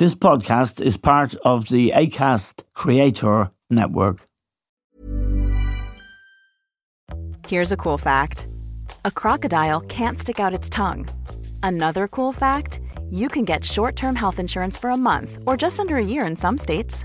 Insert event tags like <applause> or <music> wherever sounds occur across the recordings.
This podcast is part of the ACAST Creator Network. Here's a cool fact a crocodile can't stick out its tongue. Another cool fact you can get short term health insurance for a month or just under a year in some states.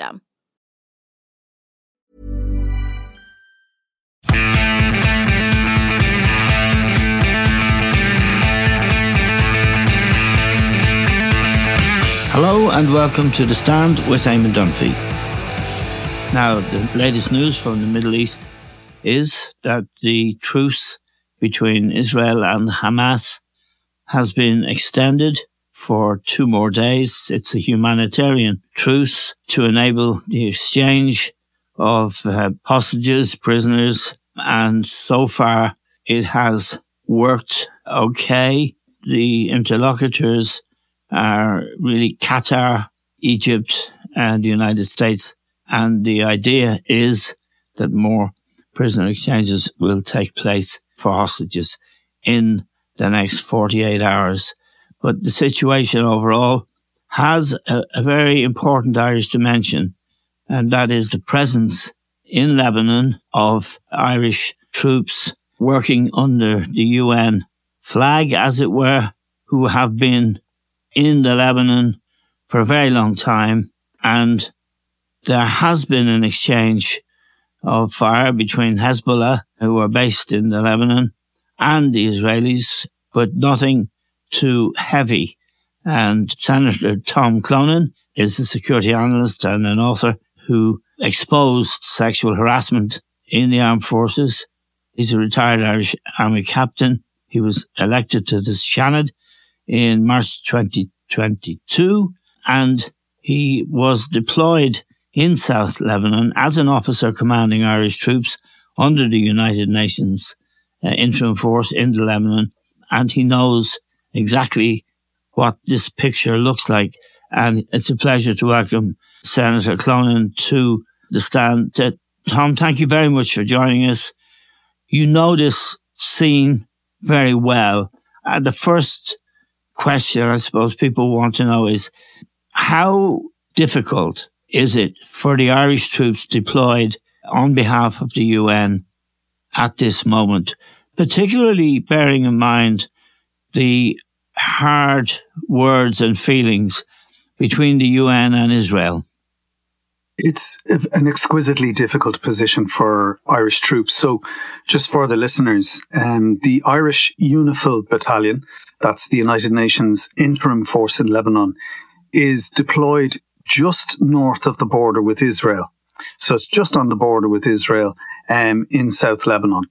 system. Hello and welcome to The Stand with Eamon Dunphy. Now, the latest news from the Middle East is that the truce between Israel and Hamas has been extended for two more days. It's a humanitarian truce to enable the exchange of uh, hostages, prisoners, and so far it has worked okay. The interlocutors are really Qatar, Egypt, and the United States. And the idea is that more prisoner exchanges will take place for hostages in the next 48 hours. But the situation overall has a, a very important Irish dimension, and that is the presence in Lebanon of Irish troops working under the UN flag, as it were, who have been in the Lebanon for a very long time. And there has been an exchange of fire between Hezbollah, who are based in the Lebanon, and the Israelis, but nothing too heavy. And Senator Tom Clonan is a security analyst and an author who exposed sexual harassment in the armed forces. He's a retired Irish Army captain. He was elected to the Seanad in March 2022 and he was deployed in South Lebanon as an officer commanding Irish troops under the United Nations uh, interim force in the Lebanon. And he knows exactly what this picture looks like. And it's a pleasure to welcome Senator Clonan to the stand. Uh, Tom, thank you very much for joining us. You know this scene very well. And the first question I suppose people want to know is how difficult is it for the Irish troops deployed on behalf of the UN at this moment, particularly bearing in mind the hard words and feelings between the UN and Israel? It's an exquisitely difficult position for Irish troops. So, just for the listeners, um, the Irish UNIFIL Battalion, that's the United Nations interim force in Lebanon, is deployed just north of the border with Israel. So, it's just on the border with Israel um, in South Lebanon.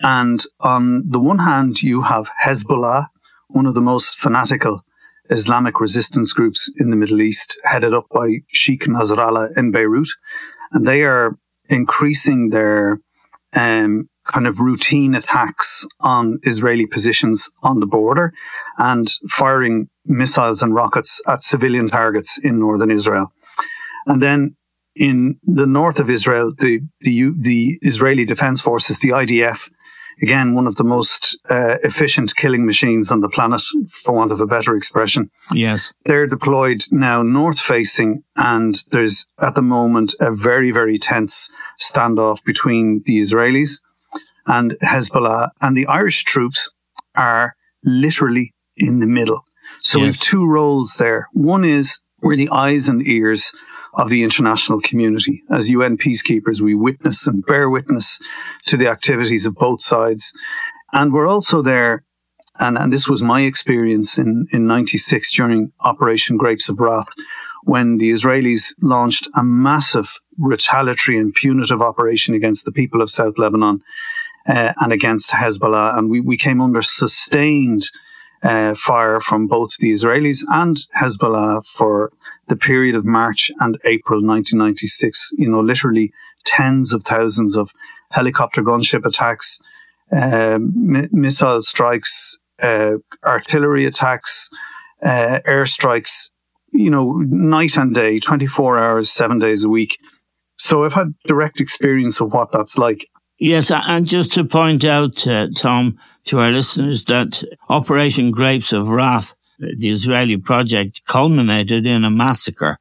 And on the one hand, you have Hezbollah, one of the most fanatical Islamic resistance groups in the Middle East, headed up by Sheikh Nasrallah in Beirut. And they are increasing their um, kind of routine attacks on Israeli positions on the border and firing missiles and rockets at civilian targets in northern Israel. And then in the north of Israel, the, the, the Israeli Defense Forces, the IDF, again, one of the most uh, efficient killing machines on the planet, for want of a better expression. Yes. They're deployed now north facing, and there's at the moment a very, very tense standoff between the Israelis and Hezbollah. And the Irish troops are literally in the middle. So yes. we have two roles there. One is we're the eyes and ears of the international community. As UN peacekeepers, we witness and bear witness to the activities of both sides. And we're also there, and, and this was my experience in, in 96 during Operation Grapes of Wrath, when the Israelis launched a massive retaliatory and punitive operation against the people of South Lebanon uh, and against Hezbollah. And we, we came under sustained uh, fire from both the Israelis and Hezbollah for the period of March and April 1996. You know, literally tens of thousands of helicopter gunship attacks, uh, missile strikes, uh, artillery attacks, uh, airstrikes, you know, night and day, 24 hours, seven days a week. So I've had direct experience of what that's like. Yes, and just to point out, uh, Tom, to our listeners, that Operation Grapes of Wrath, the Israeli project, culminated in a massacre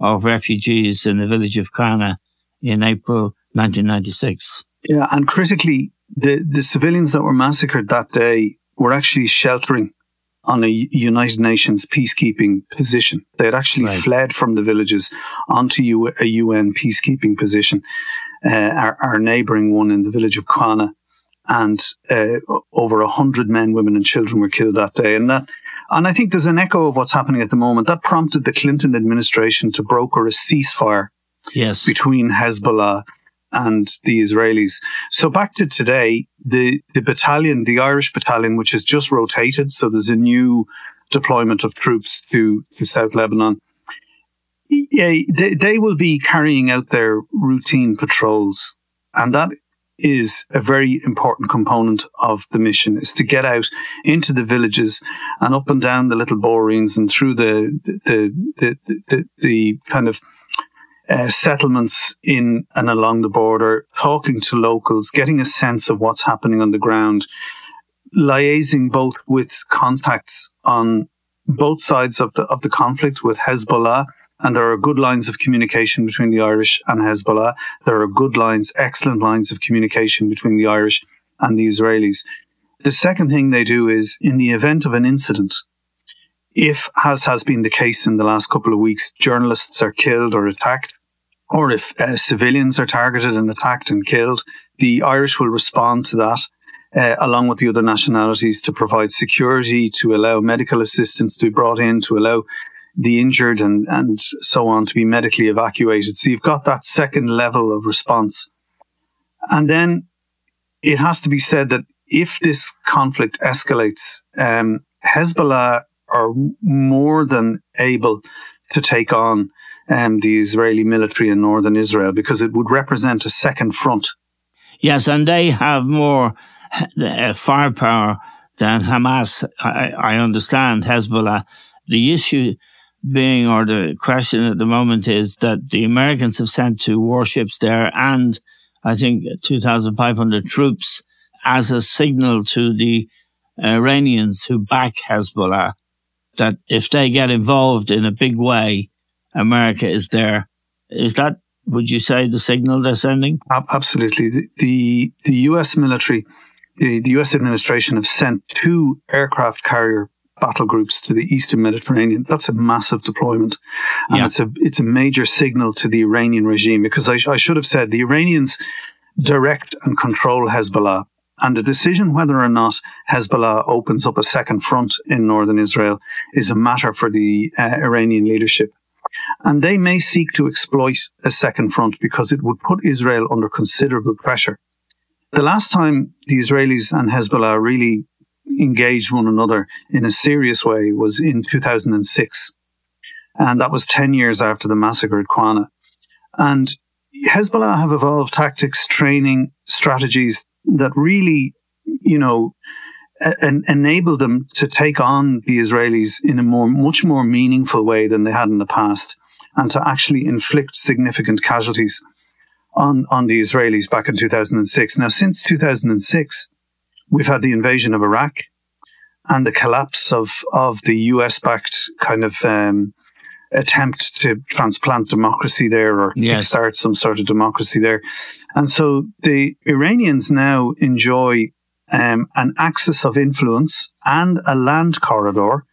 of refugees in the village of Qana in April 1996. Yeah, and critically, the, the civilians that were massacred that day were actually sheltering on a United Nations peacekeeping position. They had actually right. fled from the villages onto a UN peacekeeping position, uh, our, our neighbouring one in the village of Qana. And uh, over a hundred men, women, and children were killed that day. And that, and I think there's an echo of what's happening at the moment. That prompted the Clinton administration to broker a ceasefire yes. between Hezbollah and the Israelis. So back to today, the, the battalion, the Irish battalion, which has just rotated. So there's a new deployment of troops to, to South Lebanon. Yeah, they, they will be carrying out their routine patrols. And that is a very important component of the mission is to get out into the villages and up and down the little boreens and through the the the, the, the, the kind of uh, settlements in and along the border, talking to locals, getting a sense of what's happening on the ground, liaising both with contacts on both sides of the of the conflict with Hezbollah. And there are good lines of communication between the Irish and Hezbollah. There are good lines, excellent lines of communication between the Irish and the Israelis. The second thing they do is in the event of an incident, if, as has been the case in the last couple of weeks, journalists are killed or attacked, or if uh, civilians are targeted and attacked and killed, the Irish will respond to that. Uh, along with the other nationalities to provide security, to allow medical assistance to be brought in, to allow the injured and, and so on to be medically evacuated. So you've got that second level of response. And then it has to be said that if this conflict escalates, um, Hezbollah are more than able to take on um, the Israeli military in northern Israel because it would represent a second front. Yes, and they have more uh, firepower than Hamas. I, I understand Hezbollah. The issue being, or the question at the moment is that the Americans have sent two warships there and I think 2,500 troops as a signal to the Iranians who back Hezbollah that if they get involved in a big way, America is there. Is that, would you say, the signal they're sending? Absolutely. The, the, the US military, the, the US administration have sent two aircraft carrier battle groups to the eastern Mediterranean. That's a massive deployment, and yeah. it's a it's a major signal to the Iranian regime because I, I should have said the Iranians direct and control Hezbollah. And the decision whether or not Hezbollah opens up a second front in northern Israel is a matter for the uh, Iranian leadership. And they may seek to exploit a second front because it would put Israel under considerable pressure. The last time the Israelis and Hezbollah really engaged one another in a serious way was in 2006. And that was 10 years after the massacre at Qana. And Hezbollah have evolved tactics, training, strategies that really, you know, en- enable them to take on the Israelis in a more, much more meaningful way than they had in the past and to actually inflict significant casualties on, on the Israelis back in 2006. Now, since 2006, we've had the invasion of Iraq and the collapse of, of the US backed kind of um, attempt to transplant democracy there or yes. start some sort of democracy there. And so the Iranians now enjoy um, an axis of influence and a land corridor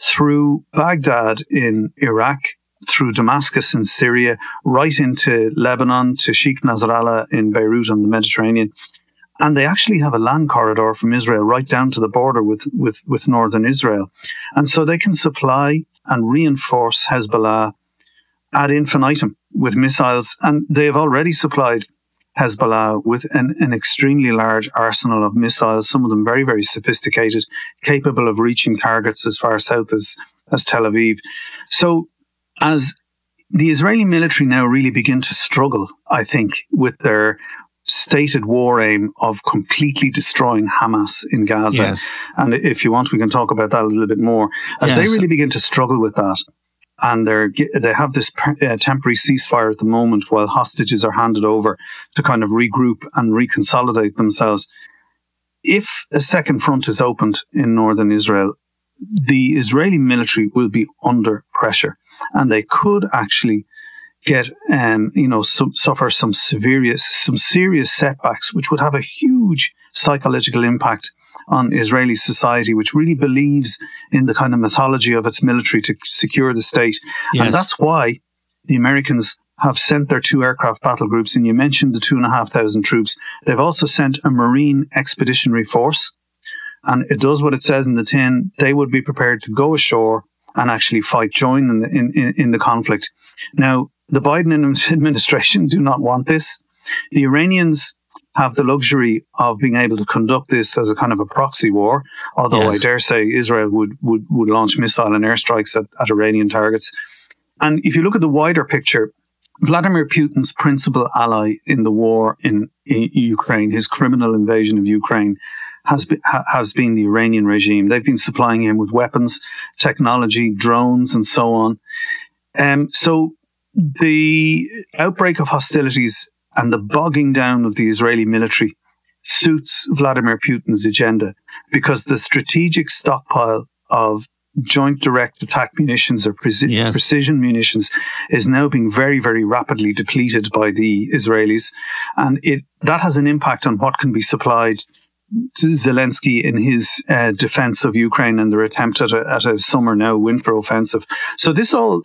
through Baghdad in Iraq, through Damascus in Syria, right into Lebanon to Sheikh Nasrallah in Beirut on the Mediterranean. And they actually have a land corridor from Israel right down to the border with, with, with northern Israel. And so they can supply and reinforce Hezbollah ad infinitum with missiles. And they have already supplied Hezbollah with an, an, extremely large arsenal of missiles, some of them very, very sophisticated, capable of reaching targets as far south as, as Tel Aviv. So, as the Israeli military now really begin to struggle, I think, with their stated war aim of completely destroying Hamas in Gaza. Yes. And if you want, we can talk about that a little bit more. As yes. they really begin to struggle with that, and they're they have this uh, temporary ceasefire at the moment while hostages are handed over to kind of regroup and reconsolidate themselves. If a second front is opened in northern Israel, the Israeli military will be under pressure, and they could actually get um, you know some, suffer some serious some serious setbacks, which would have a huge psychological impact on Israeli society, which really believes in the kind of mythology of its military to secure the state. Yes. And that's why the Americans have sent their two aircraft battle groups. And you mentioned the two and a half thousand troops. They've also sent a Marine expeditionary force. And it does what it says in the tin. They would be prepared to go ashore and actually fight, join in the, in, in, in the conflict. Now, the Biden <laughs> administration do not want this. The Iranians have the luxury of being able to conduct this as a kind of a proxy war. Although yes. I dare say Israel would, would, would launch missile and airstrikes at, at Iranian targets. And if you look at the wider picture, Vladimir Putin's principal ally in the war in, in Ukraine, his criminal invasion of Ukraine, has been, ha, has been the Iranian regime. They've been supplying him with weapons, technology, drones, and so on. Um, so the outbreak of hostilities and the bogging down of the Israeli military suits Vladimir Putin's agenda because the strategic stockpile of joint direct attack munitions or preci- yes. precision munitions is now being very, very rapidly depleted by the Israelis. And it, that has an impact on what can be supplied to Zelensky in his uh, defense of Ukraine and their attempt at a, at a summer now winter offensive. So this all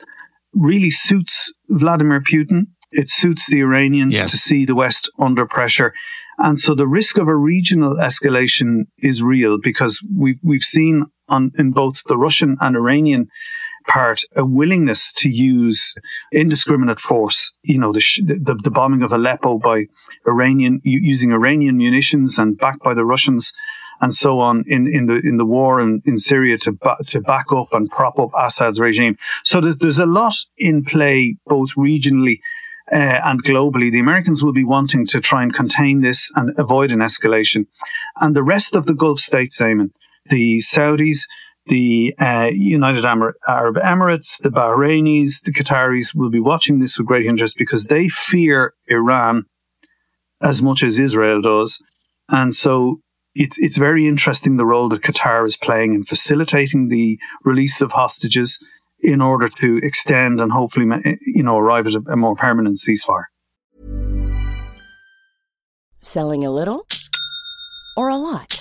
really suits Vladimir Putin it suits the Iranians yes. to see the West under pressure. And so the risk of a regional escalation is real because we've, we've seen on, in both the Russian and Iranian part a willingness to use indiscriminate force. You know, the, the, the bombing of Aleppo by Iranian, using Iranian munitions and backed by the Russians and so on in, in the in the war in, in Syria to ba- to back up and prop up Assad's regime. So there's, there's a lot in play both regionally uh, and globally, the Americans will be wanting to try and contain this and avoid an escalation. And the rest of the Gulf states, Eamon, the Saudis, the uh, United Arab Emirates, the Bahrainis, the Qataris will be watching this with great interest because they fear Iran as much as Israel does. And so it's, it's very interesting the role that Qatar is playing in facilitating the release of hostages in order to extend and hopefully, you know, arrive at a, a more permanent ceasefire. Selling a little or a lot?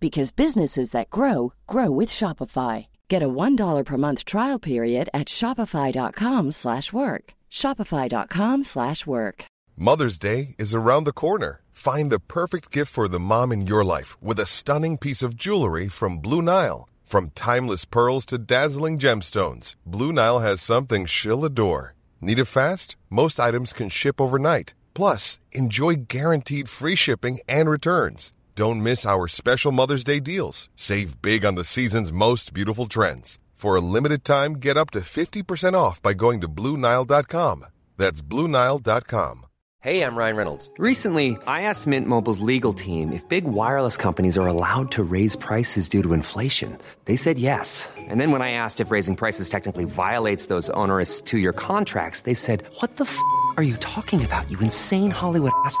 because businesses that grow grow with Shopify. Get a $1 per month trial period at shopify.com/work. shopify.com/work. Mother's Day is around the corner. Find the perfect gift for the mom in your life with a stunning piece of jewelry from Blue Nile. From timeless pearls to dazzling gemstones, Blue Nile has something she'll adore. Need it fast? Most items can ship overnight. Plus, enjoy guaranteed free shipping and returns. Don't miss our special Mother's Day deals. Save big on the season's most beautiful trends. For a limited time, get up to 50% off by going to Bluenile.com. That's Bluenile.com. Hey, I'm Ryan Reynolds. Recently, I asked Mint Mobile's legal team if big wireless companies are allowed to raise prices due to inflation. They said yes. And then when I asked if raising prices technically violates those onerous two year contracts, they said, What the f are you talking about, you insane Hollywood ass?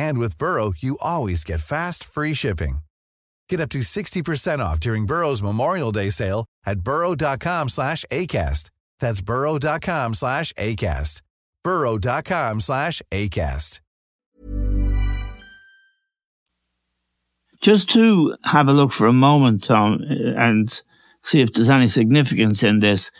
And with Burrow, you always get fast, free shipping. Get up to 60% off during Burrow's Memorial Day sale at burrow.com slash ACAST. That's burrow.com slash ACAST. burrow.com slash ACAST. Just to have a look for a moment, Tom, and see if there's any significance in this.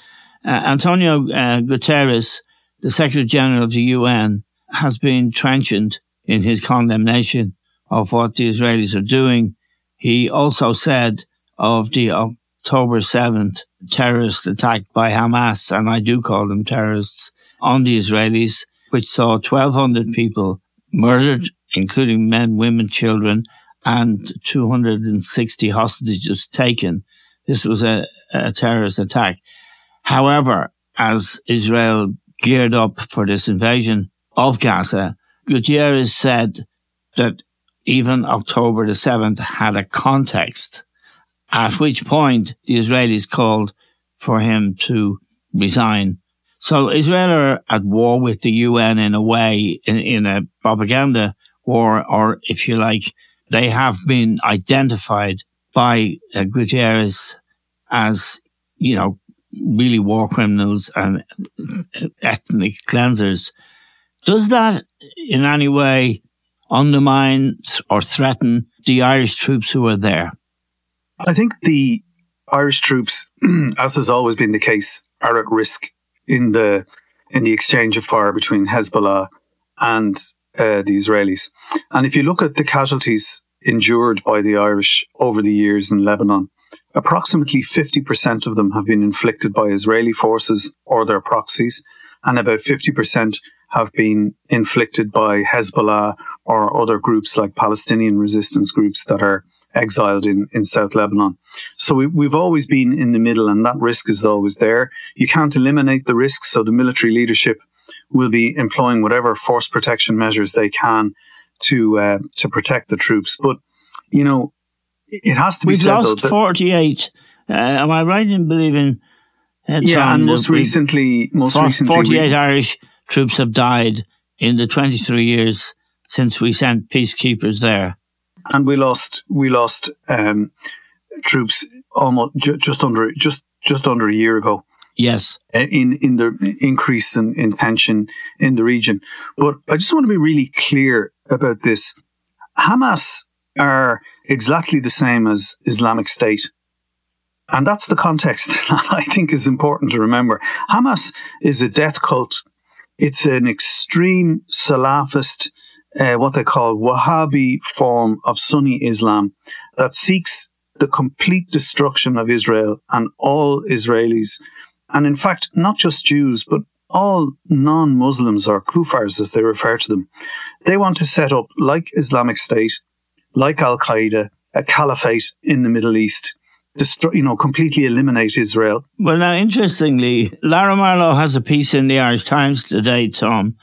Uh, Antonio uh, Guterres, the Secretary General of the UN, has been trenchant in his condemnation of what the Israelis are doing. He also said of the October 7th terrorist attack by Hamas, and I do call them terrorists, on the Israelis, which saw 1,200 people murdered, including men, women, children, and 260 hostages taken. This was a, a terrorist attack. However, as Israel geared up for this invasion of Gaza, Guterres said that even October the 7th had a context, at which point the Israelis called for him to resign. So Israel are at war with the UN in a way, in, in a propaganda war, or if you like, they have been identified by uh, Guterres as, you know, really war criminals and ethnic cleansers. Does that in any way undermine or threaten the Irish troops who are there? I think the Irish troops, <clears throat> as has always been the case, are at risk in the in the exchange of fire between Hezbollah and uh, the Israelis. And if you look at the casualties endured by the Irish over the years in Lebanon, approximately 50% of them have been inflicted by Israeli forces or their proxies, and about 50% have been inflicted by Hezbollah or other groups like Palestinian resistance groups that are exiled in, in South Lebanon. So we, have always been in the middle and that risk is always there. You can't eliminate the risk. So the military leadership will be employing whatever force protection measures they can to, uh, to protect the troops. But, you know, it has to be We've lost though, 48. Uh, am I right in believing? Uh, yeah, and most recently, most recently, 48 Irish troops have died in the 23 years since we sent peacekeepers there. And we lost, we lost um, troops almost ju- just under just just under a year ago. Yes, uh, in in the increase in, in tension in the region. But I just want to be really clear about this. Hamas are exactly the same as Islamic State. And that's the context <laughs> that I think is important to remember. Hamas is a death cult it's an extreme Salafist, uh, what they call Wahhabi form of Sunni Islam that seeks the complete destruction of Israel and all Israelis. And in fact, not just Jews, but all non Muslims or kufars, as they refer to them. They want to set up, like Islamic State, like Al Qaeda, a caliphate in the Middle East destroy, you know, completely eliminate Israel. Well, now, interestingly, Lara Marlowe has a piece in the Irish Times today, Tom,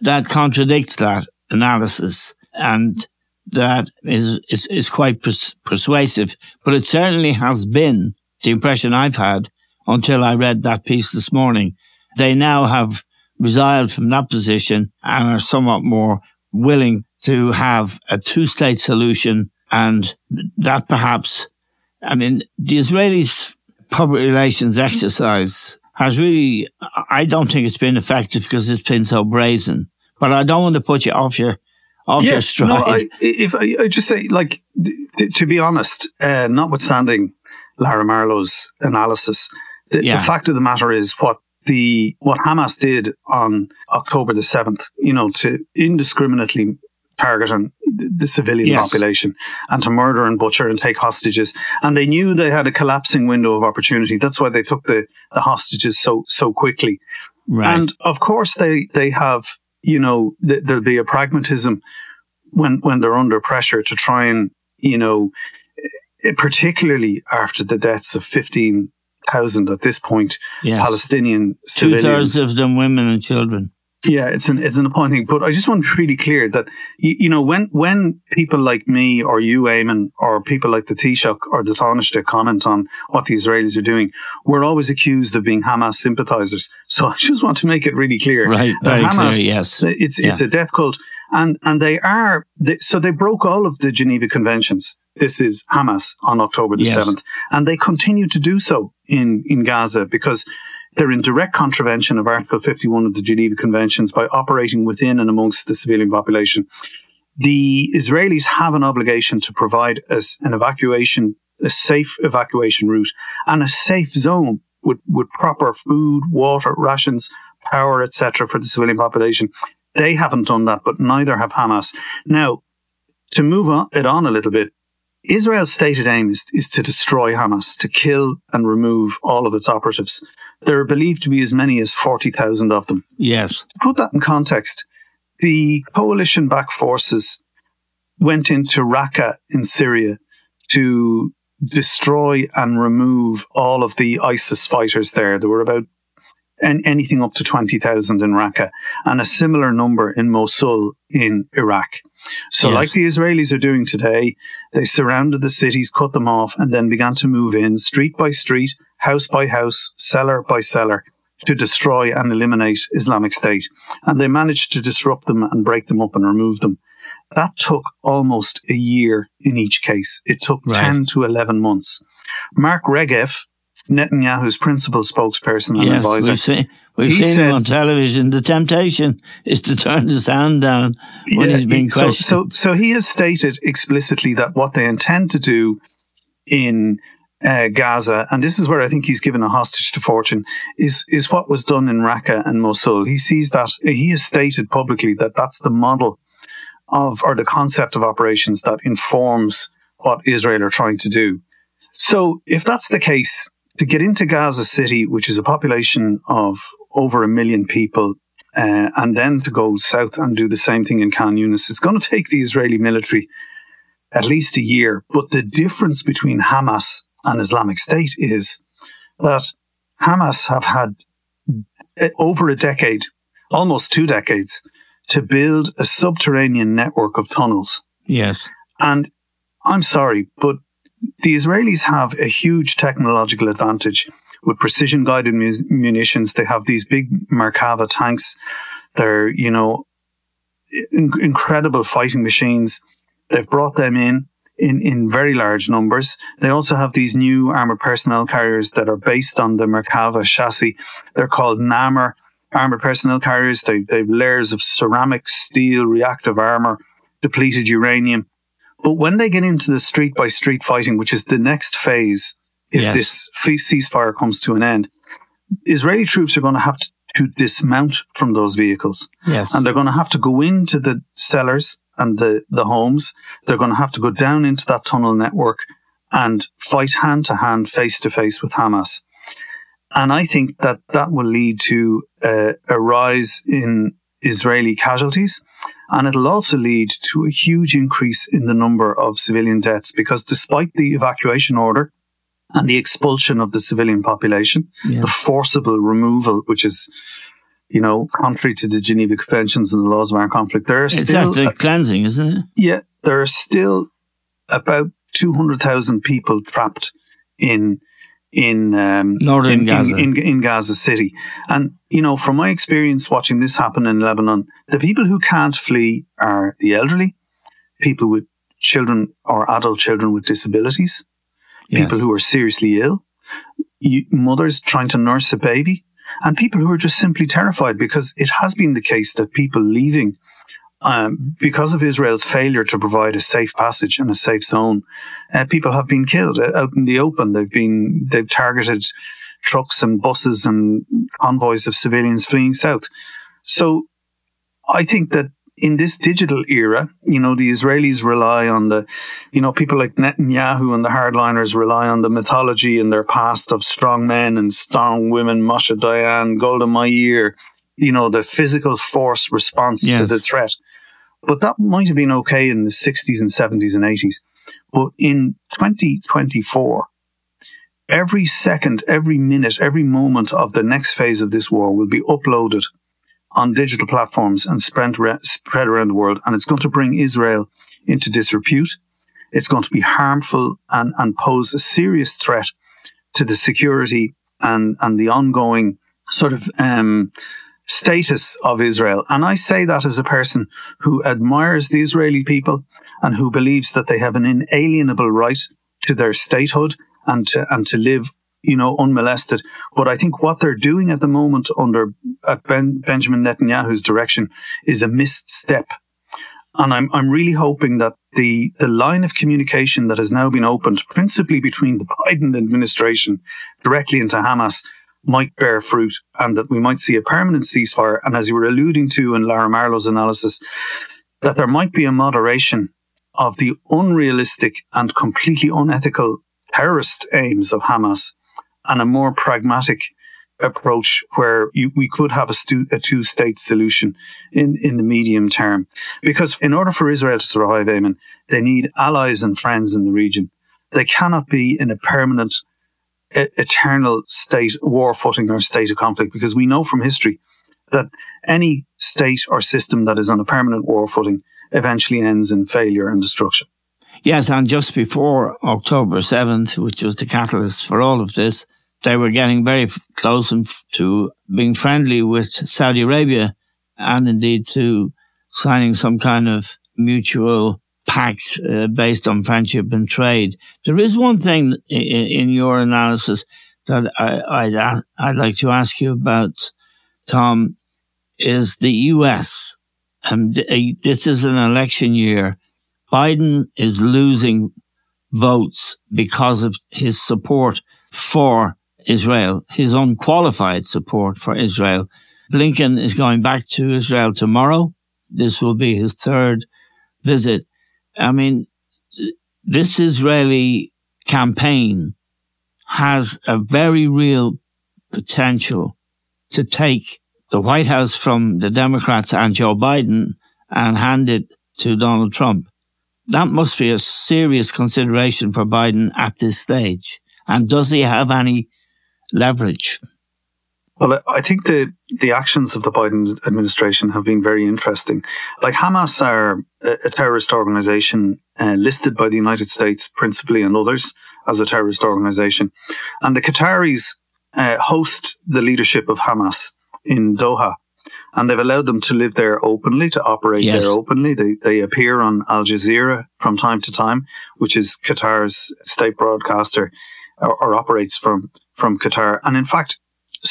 that contradicts that analysis and that is, is, is quite pers- persuasive. But it certainly has been the impression I've had until I read that piece this morning. They now have resigned from that position and are somewhat more willing to have a two state solution and that perhaps I mean, the Israelis' public relations exercise has really, I don't think it's been effective because it's been so brazen. But I don't want to put you off your off yeah, your stride. No, I, if I, I, just say, like, to, to be honest, uh, notwithstanding Lara Marlowe's analysis, The, Yeah. the fact of the matter is what the what Hamas did on October the seventh, you know, to indiscriminately target on the the civilian Yes. population and to murder and butcher and take hostages. And they knew they had a collapsing window of opportunity. That's why they took the, the hostages so so quickly. Right. And of course, they they have you know th- there'll be a pragmatism when when they're under pressure to try and you know, eh, particularly after the deaths of fifteen thousand at this point, yes. Palestinian Two thirds of them women and children. Yeah, it's an it's an appointing, but I just want to be really clear that you, you know when when people like me or you, Eamon, or people like the Taoiseach or the Taoiseach comment on what the Israelis are doing, we're always accused of being Hamas sympathizers. So <laughs> I just want to make it really clear Right. Very Hamas, clear. Yes. Uh, it's it's a death cult, and and they are they, so they broke all of the Geneva Conventions. This is Hamas on October the Yes. seventh, and they continue to do so in in Gaza because they're in direct contravention of Article 51 of the Geneva Conventions by operating within and amongst the civilian population. The Israelis have an obligation to provide us an evacuation, a safe evacuation route, and a safe zone with, with proper food, water, rations, power, etc., for the civilian population. They haven't done that, but neither have Hamas. Now, to move on, it on a little bit, Israel's stated aim is, is to destroy Hamas, to kill and remove all of its operatives. There are believed to be as many as 40,000 of them. Yes. To put that in context, the coalition backed forces went into Raqqa in Syria to destroy and remove all of the ISIS fighters there. There were about an, anything up to 20,000 in Raqqa and a similar number in Mosul in Iraq. So, Yes. like the Israelis are doing today, they surrounded the cities, cut them off, and then began to move in street by street, house by house, cellar by cellar to destroy and eliminate Islamic State. And they managed to disrupt them and break them up and remove them. That took almost a year in each case. It took Right. 10 to 11 months. Mark Regev, Netanyahu's principal spokesperson and Yes. advisor, We've seen, He seen said- him on television. The temptation is to <laughs> turn the sound down when Yeah, he's being he- so, questioned. so, so he has stated explicitly that what they intend to do in uh, Gaza, and this is where I think he's given a hostage to fortune, is is what was done in Raqqa and Mosul. He sees that he has stated publicly that that's the model of or the concept of operations that informs what Israel are trying to do. So, if that's the case, to get into Gaza City, which is a population of over a million people, uh, and then to go south and do the same thing in Khan Yunis, it's going to take the Israeli military at least a year. But the difference between Hamas and Islamic State is that Hamas have had uh, over a decade, almost two decades, to build a subterranean network of tunnels. yes. And I'm sorry, but the Israelis have a huge technological advantage with precision guided mu- munitions. They have these big Merkava tanks. They're, you know, in- incredible fighting machines. They've brought them in, in in very large numbers. They also have these new armored personnel carriers that are based on the Merkava chassis. They're called Namer armored personnel carriers. They, they've layers of ceramic, steel, reactive armor, depleted uranium. But when they get into the street by street fighting, which is the next phase, if Yes. this ceasefire comes to an end, Israeli troops are going to have to, to dismount from those vehicles Yes. and they're going to have to go into the cellars and the, the homes. They're going to have to go down into that tunnel network and fight hand to hand, face to face with Hamas. And I think that that will lead to uh, a rise in Israeli casualties. And it'll also lead to a huge increase in the number of civilian deaths because despite the evacuation order and the expulsion of the civilian population, Yeah. the forcible removal, which is, you know, contrary to the Geneva Conventions and the laws of armed conflict, there are It's still, ethnic cleansing, isn't it? yeah, there are still about 200,000 people trapped in in um, Northern in, in- Gaza. In, in Gaza City. And you know, from my experience watching this happen in Lebanon, the people who can't flee are the elderly, people with children or adult children with disabilities, Yes. people who are seriously ill, mothers trying to nurse a baby, and people who are just simply terrified because it has been the case that people leaving um, because of Israel's failure to provide a safe passage and a safe zone, uh, people have been killed uh, out in the open. They've been they've targeted trucks and buses and convoys of civilians fleeing south. So I think that in this digital era, you know, the Israelis rely on the, you know, people like Netanyahu and the hardliners rely on the mythology in their past of strong men and strong women, Moshe Dayan, Golda Meir, you know, the physical force response yes. to the threat. But that might have been okay in the 60s and 70s and 80s. But in 2024, every second, every minute, every moment of the next phase of this war will be uploaded on digital platforms and spread, spread around the world. And it's going to bring Israel into disrepute. It's going to be harmful and, and pose a serious threat to the security and, and the ongoing sort of um, status of Israel. And I say that as a person who admires the Israeli people and who believes that they have an inalienable right to their statehood and to, and to live you know, unmolested. But I think what they're doing at the moment under at ben, Benjamin Netanyahu's direction is a misstep. And I'm I'm really hoping that the the line of communication that has now been opened, principally between the Biden administration directly into Hamas, might bear fruit, and that we might see a permanent ceasefire. And as you were alluding to in Lara Marlowe's analysis, that there might be a moderation of the unrealistic and completely unethical terrorist aims of Hamas and a more pragmatic approach where you, we could have a, stu- a two state solution in, in the medium term. Because in order for Israel to survive, Eamon, they need allies and friends in the region. They cannot be in a permanent, eternal state, war footing or state of conflict, because we know from history that any state or system that is on a permanent war footing eventually ends in failure and destruction. Yes, and just before October 7th, which was the catalyst for all of this, they were getting very close to being friendly with Saudi Arabia and indeed to signing some kind of mutual pact uh, based on friendship and trade. There is one thing in, in your analysis that I, would I'd like to ask you about, Tom, is the U.S. And this is an election year. Biden is losing votes because of his support for Israel, his unqualified support for Israel. Blinken is going back to Israel tomorrow. This will be his third visit. I mean, this Israeli campaign has a very real potential to take the White House from the Democrats and Joe Biden and hand it to Donald Trump. That must be a serious consideration for Biden at this stage. And does he have any leverage? Well, I think the the actions of the Biden administration have been very interesting. Like Hamas are a, terrorist organization uh, listed by the United States principally and others as a terrorist organization, and the Qataris uh, host the leadership of Hamas in Doha, and they've allowed them to live there openly, to operate yes. there openly. They they appear on Al Jazeera from time to time, which is Qatar's state broadcaster, or, or operates from from Qatar. And in fact,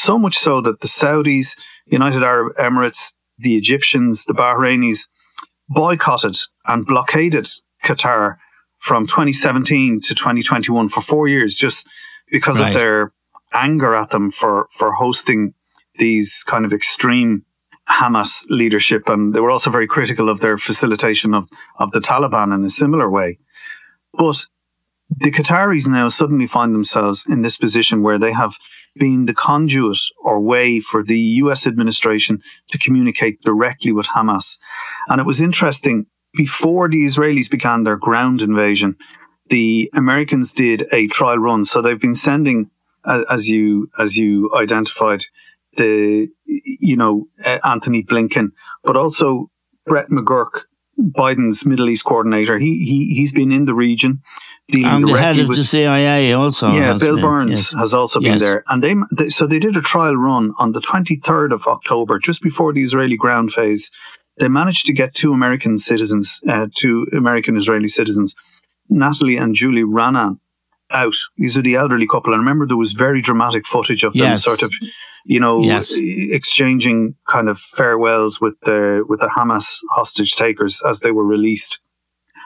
so much so that the Saudis, United Arab Emirates, the Egyptians, the Bahrainis boycotted and blockaded Qatar from 2017 to 2021 for four years just because right. of their anger at them for, for hosting these kind of extreme Hamas leadership. And they were also very critical of their facilitation of, of the Taliban in a similar way. But the Qataris now suddenly find themselves in this position where they have been the conduit or way for the US administration to communicate directly with Hamas. And it was interesting, before the Israelis began their ground invasion, the Americans did a trial run. So they've been sending, as you, as you identified, the, you know, uh, Antony Blinken, but also Brett McGurk, Biden's Middle East coordinator. He, he, he's been in the region and the head of with, the CIA also. Yeah, Bill been, Burns yes. has also been there, and they, they, so they did a trial run on the 23rd of October, just before the Israeli ground phase. They managed to get two American citizens, uh, two American Israeli citizens, Natalie and Julie Raanan, out. These are the elderly couple, and I remember there was very dramatic footage of them, yes. sort of, you know, yes. exchanging kind of farewells with the with the Hamas hostage takers as they were released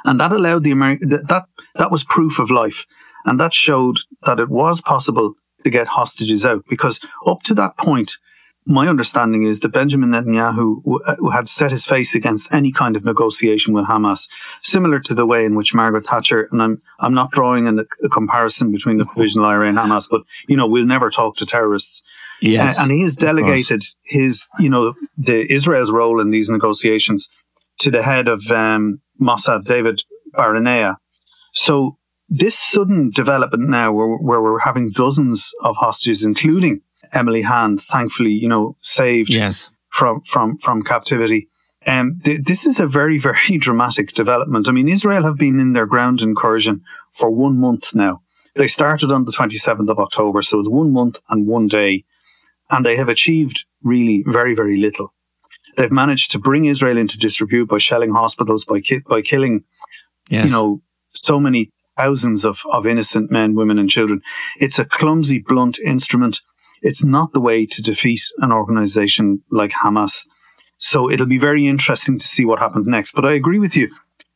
and that allowed the American that that was proof of life, and that showed that it was possible to get hostages out. Because up to that point, my understanding is that Benjamin Netanyahu w- uh, had set his face against any kind of negotiation with Hamas, similar to the way in which Margaret Thatcher, and I'm, I'm not drawing a, a comparison between the Provisional IRA and Hamas, but, you know, we'll never talk to terrorists. Yes. Uh, and he has delegated his, you know, the Israel's role in these negotiations to the head of um, Mossad, David Barnea. So this sudden development now where, where we're having dozens of hostages, including Emily Hand, thankfully, you know, saved yes. from, from, from captivity. Um, th- this is a very, <laughs> very dramatic development. I mean, Israel have been in their ground incursion for one month now. They started on the 27th of October, so it's one month and one day, and they have achieved really very, very little. They've managed to bring Israel into disrepute by shelling hospitals, by ki- by killing, yes. you know, so many thousands of, of innocent men, women, and children. It's a clumsy, blunt instrument. It's not the way to defeat an organization like Hamas. So it'll be very interesting to see what happens next. But I agree with you.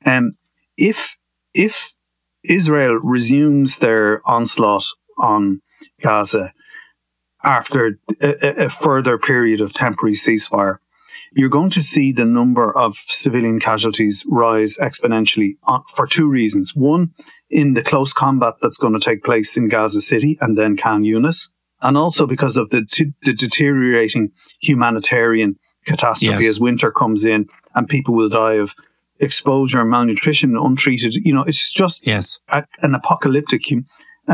Um, if if Israel resumes their onslaught on Gaza after a, a further period of temporary ceasefire, you're going to see the number of civilian casualties rise exponentially for two reasons. One, in the close combat that's going to take place in Gaza City and then Khan Yunis, and also because of the, t- the deteriorating humanitarian catastrophe Yes. as winter comes in and people will die of exposure, and malnutrition, and untreated. You know, it's just yes. a, an apocalyptic hum,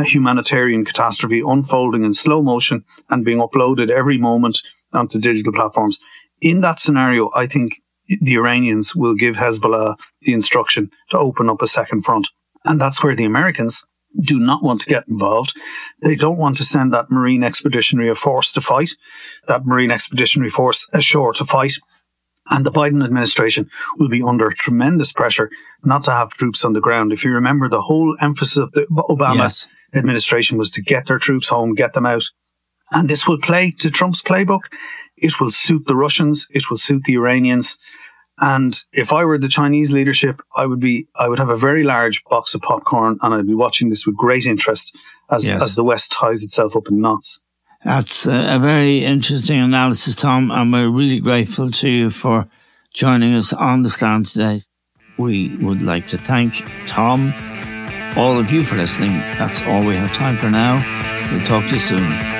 humanitarian catastrophe unfolding in slow motion and being uploaded every moment onto digital platforms. In that scenario, I think the Iranians will give Hezbollah the instruction to open up a second front. And that's where the Americans do not want to get involved. They don't want to send that Marine Expeditionary Force to fight, that Marine Expeditionary Force ashore to fight. And the Biden administration will be under tremendous pressure not to have troops on the ground. If you remember, the whole emphasis of the Obama Yes. administration was to get their troops home, get them out. And this will play to Trump's playbook. It will suit the Russians. It will suit the Iranians. And if I were the Chinese leadership, I would be, I would have a very large box of popcorn and I'd be watching this with great interest as, Yes. as the West ties itself up in knots. That's a, a very interesting analysis, Tom, and we're really grateful to you for joining us on the stand today. We would like to thank Tom, all of you for listening. That's all we have time for now. We'll talk to you soon.